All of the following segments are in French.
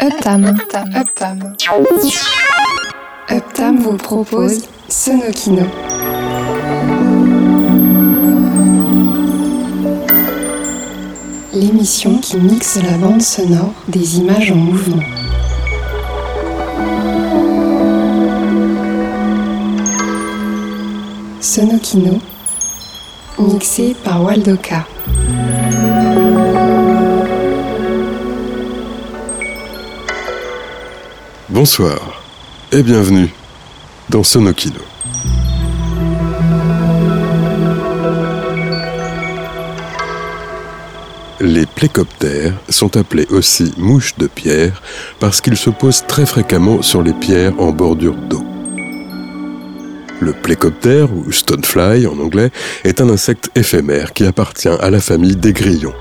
Uptam. Uptam. Uptam. Uptam vous propose Sonokino. L'émission qui mixe la bande sonore des images en mouvement. Sonokino, mixé par Waldoka. Bonsoir et bienvenue dans Sonokino. Les plécoptères sont appelés aussi mouches de pierre parce qu'ils se posent très fréquemment sur les pierres en bordure d'eau. Le plécoptère, ou stonefly en anglais, est un insecte éphémère qui appartient à la famille des grillons.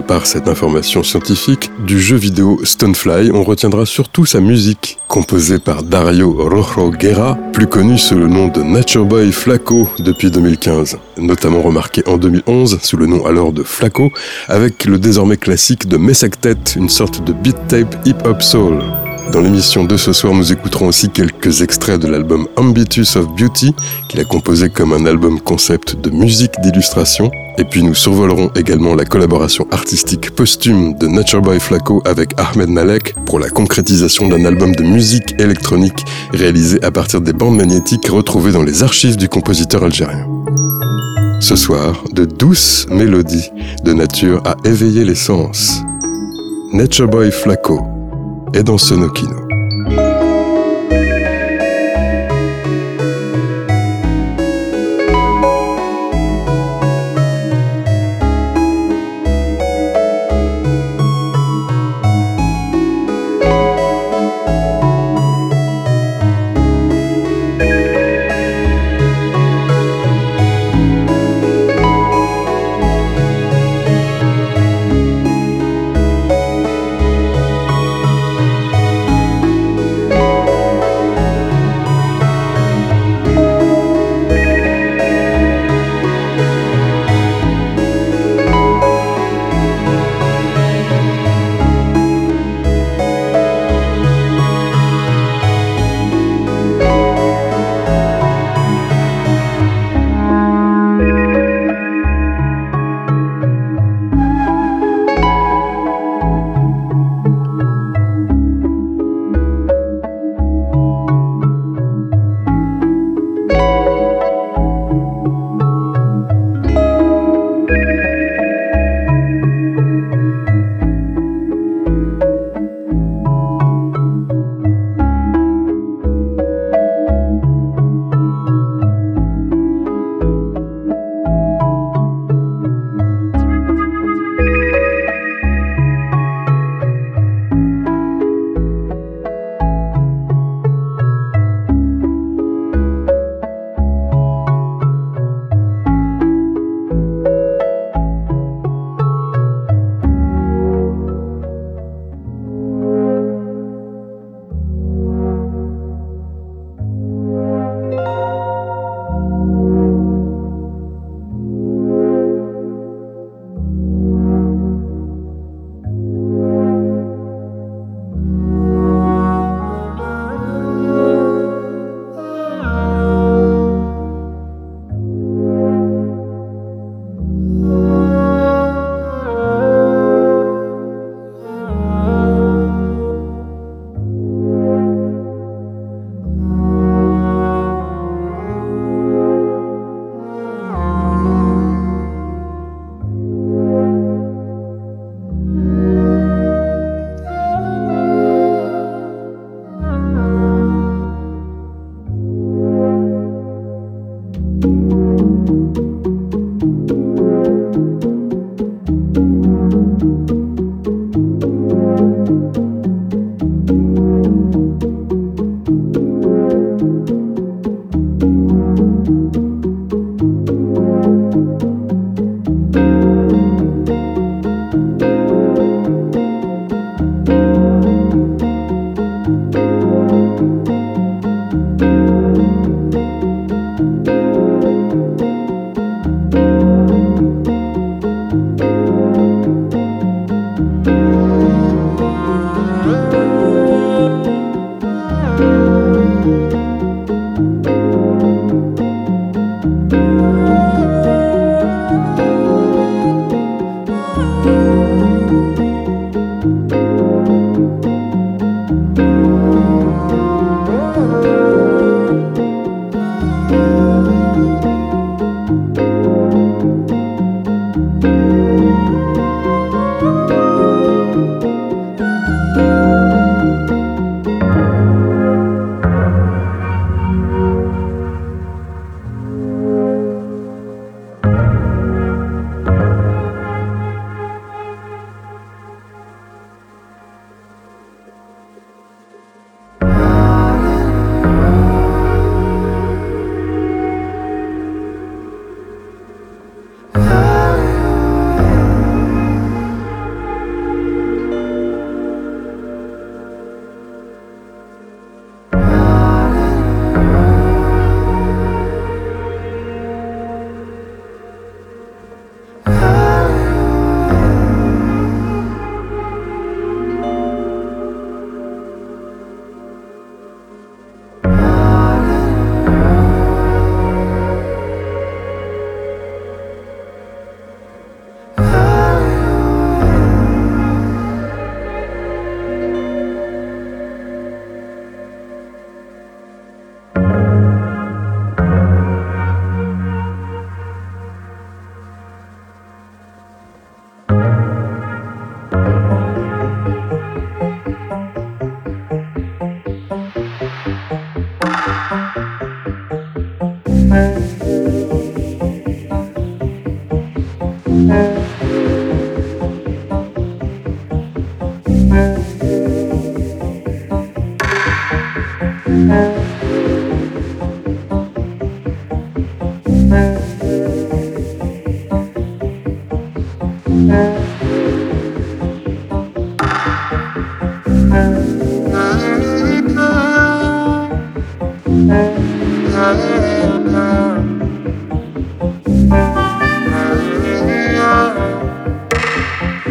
À part cette information scientifique, du jeu vidéo Stonefly, on retiendra surtout sa musique, composée par Dario Rojo Guerra, plus connu sous le nom de Nature Boy Flaco depuis 2015, notamment remarqué en 2011 sous le nom alors de Flaco, avec le désormais classique de Messactet, une sorte de beat tape hip-hop soul. Dans l'émission de ce soir, nous écouterons aussi quelques extraits de l'album Ambitus of Beauty, qu'il a composé comme un album concept de musique d'illustration. Et puis nous survolerons également la collaboration artistique posthume de Nature Boy Flaco avec Ahmed Malek pour la concrétisation d'un album de musique électronique réalisé à partir des bandes magnétiques retrouvées dans les archives du compositeur algérien. Ce soir, de douces mélodies de nature à éveiller les sens. Nature Boy Flaco est dans Sonokino.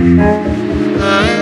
Mm-hmm.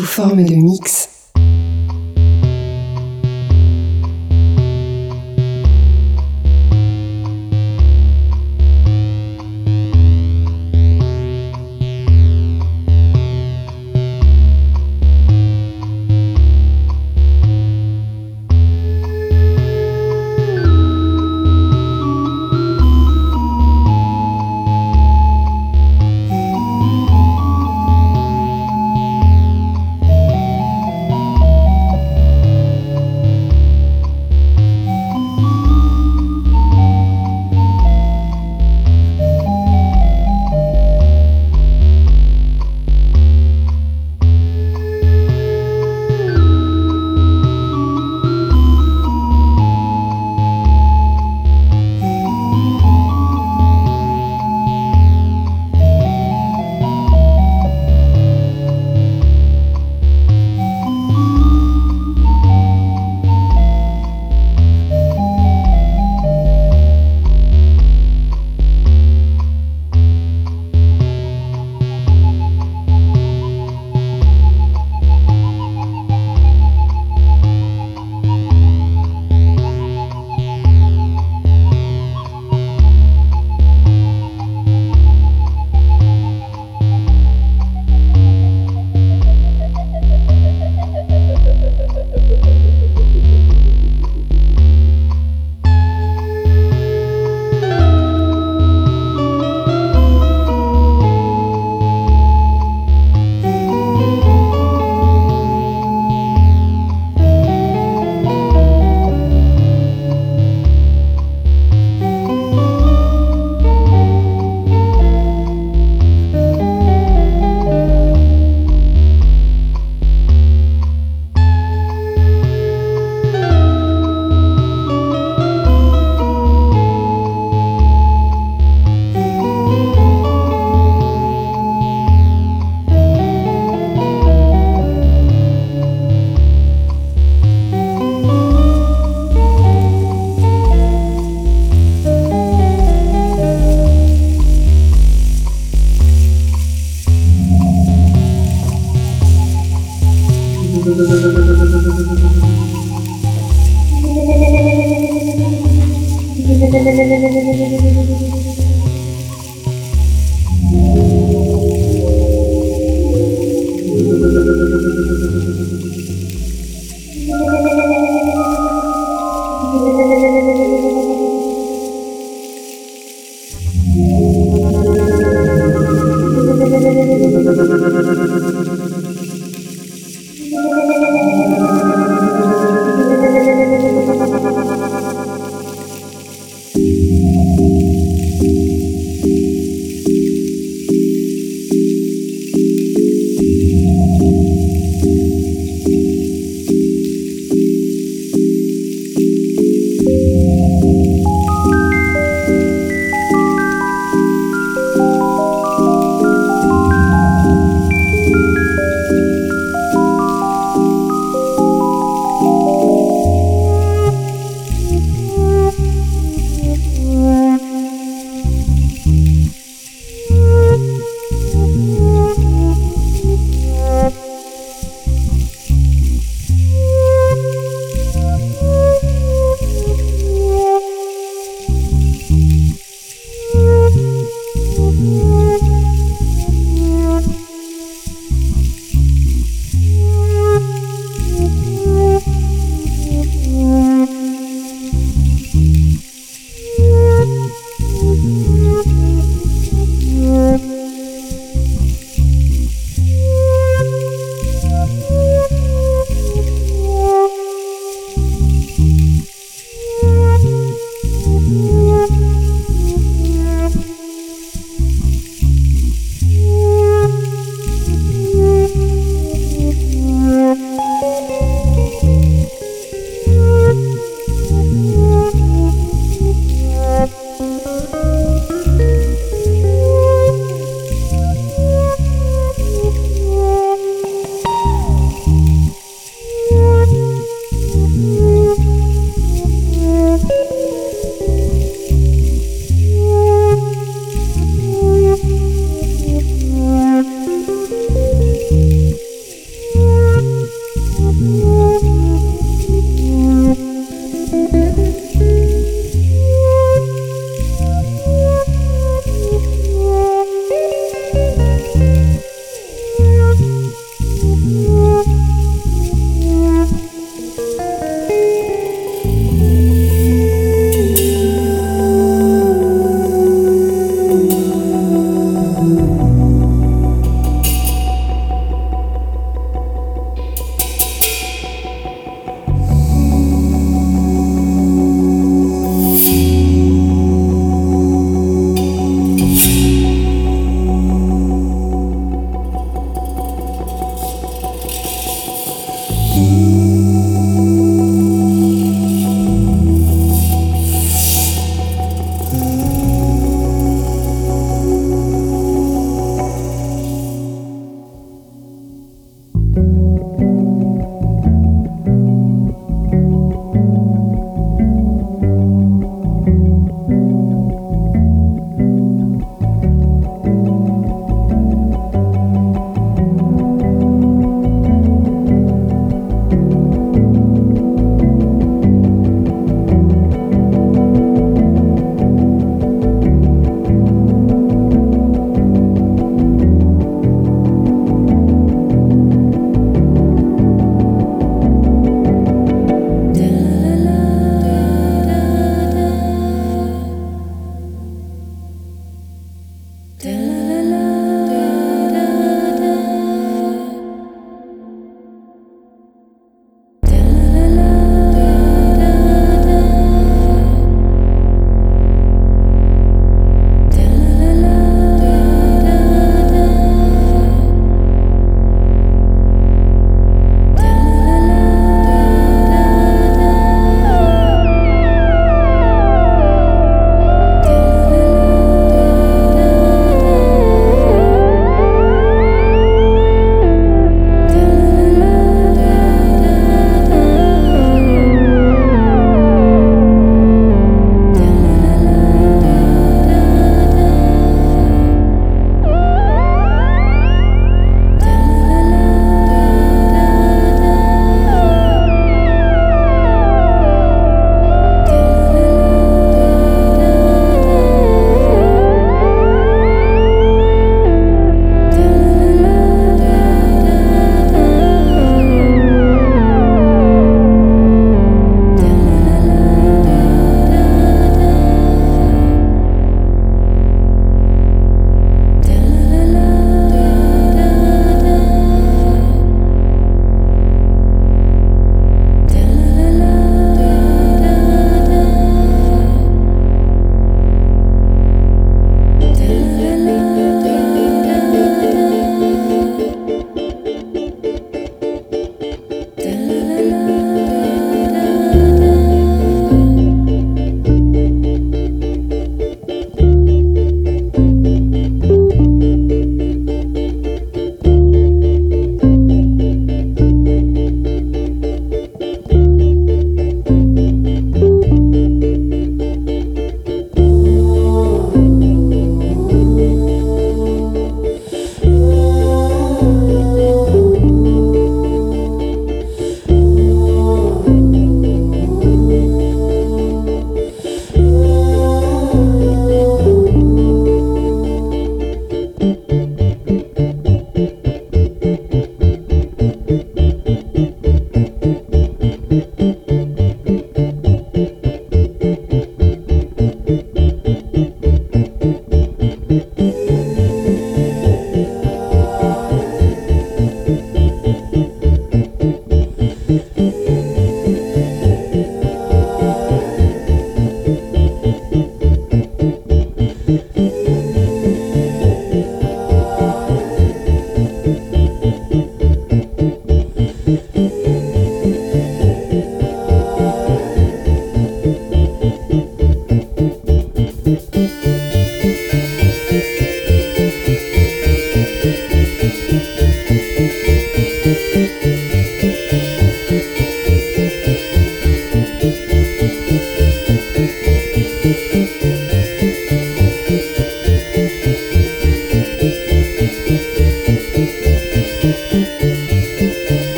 Sous forme de mix.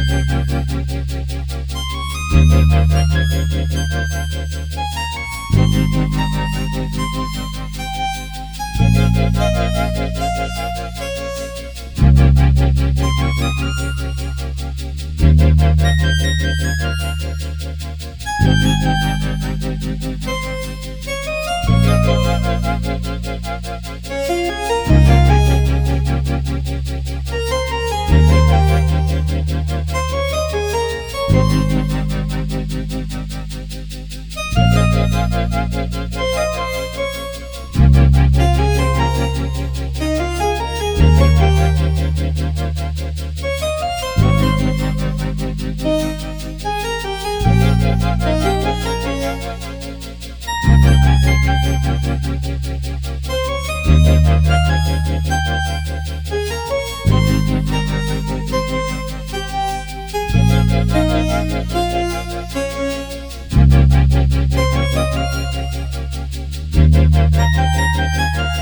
Música Thank Música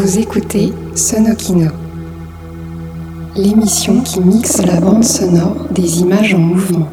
Vous écoutez Sonokino, l'émission qui mixe la bande sonore des images en mouvement.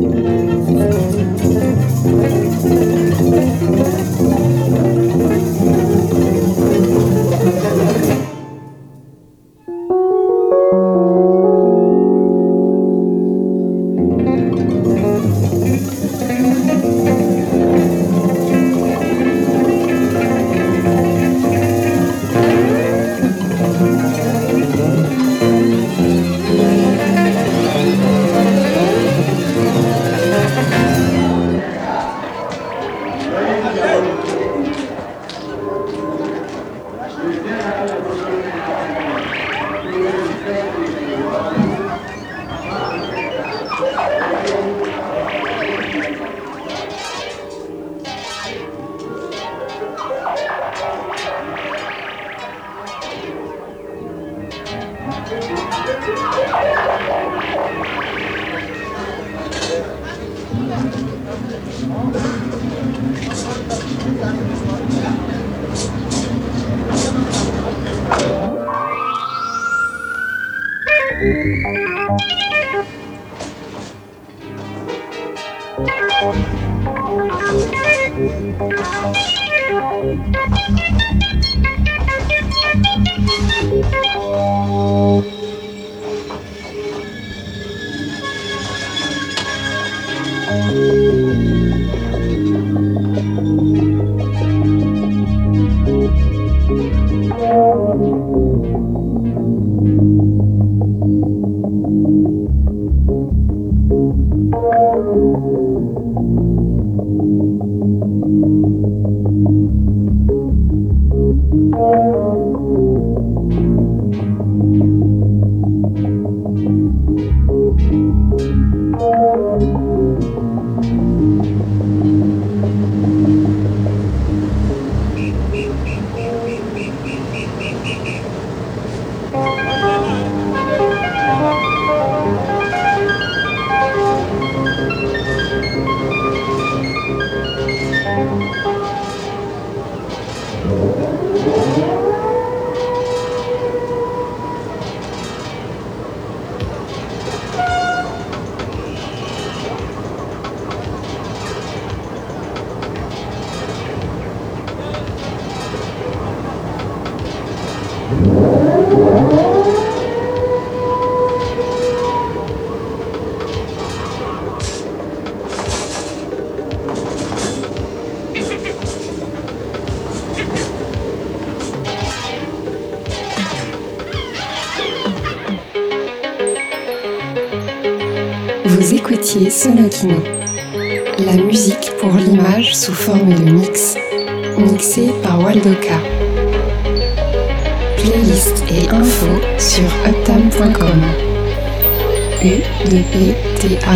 Thank you.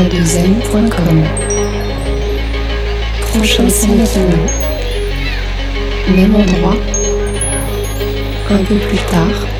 T a 2 mcom Prochain. Même endroit, un peu plus tard.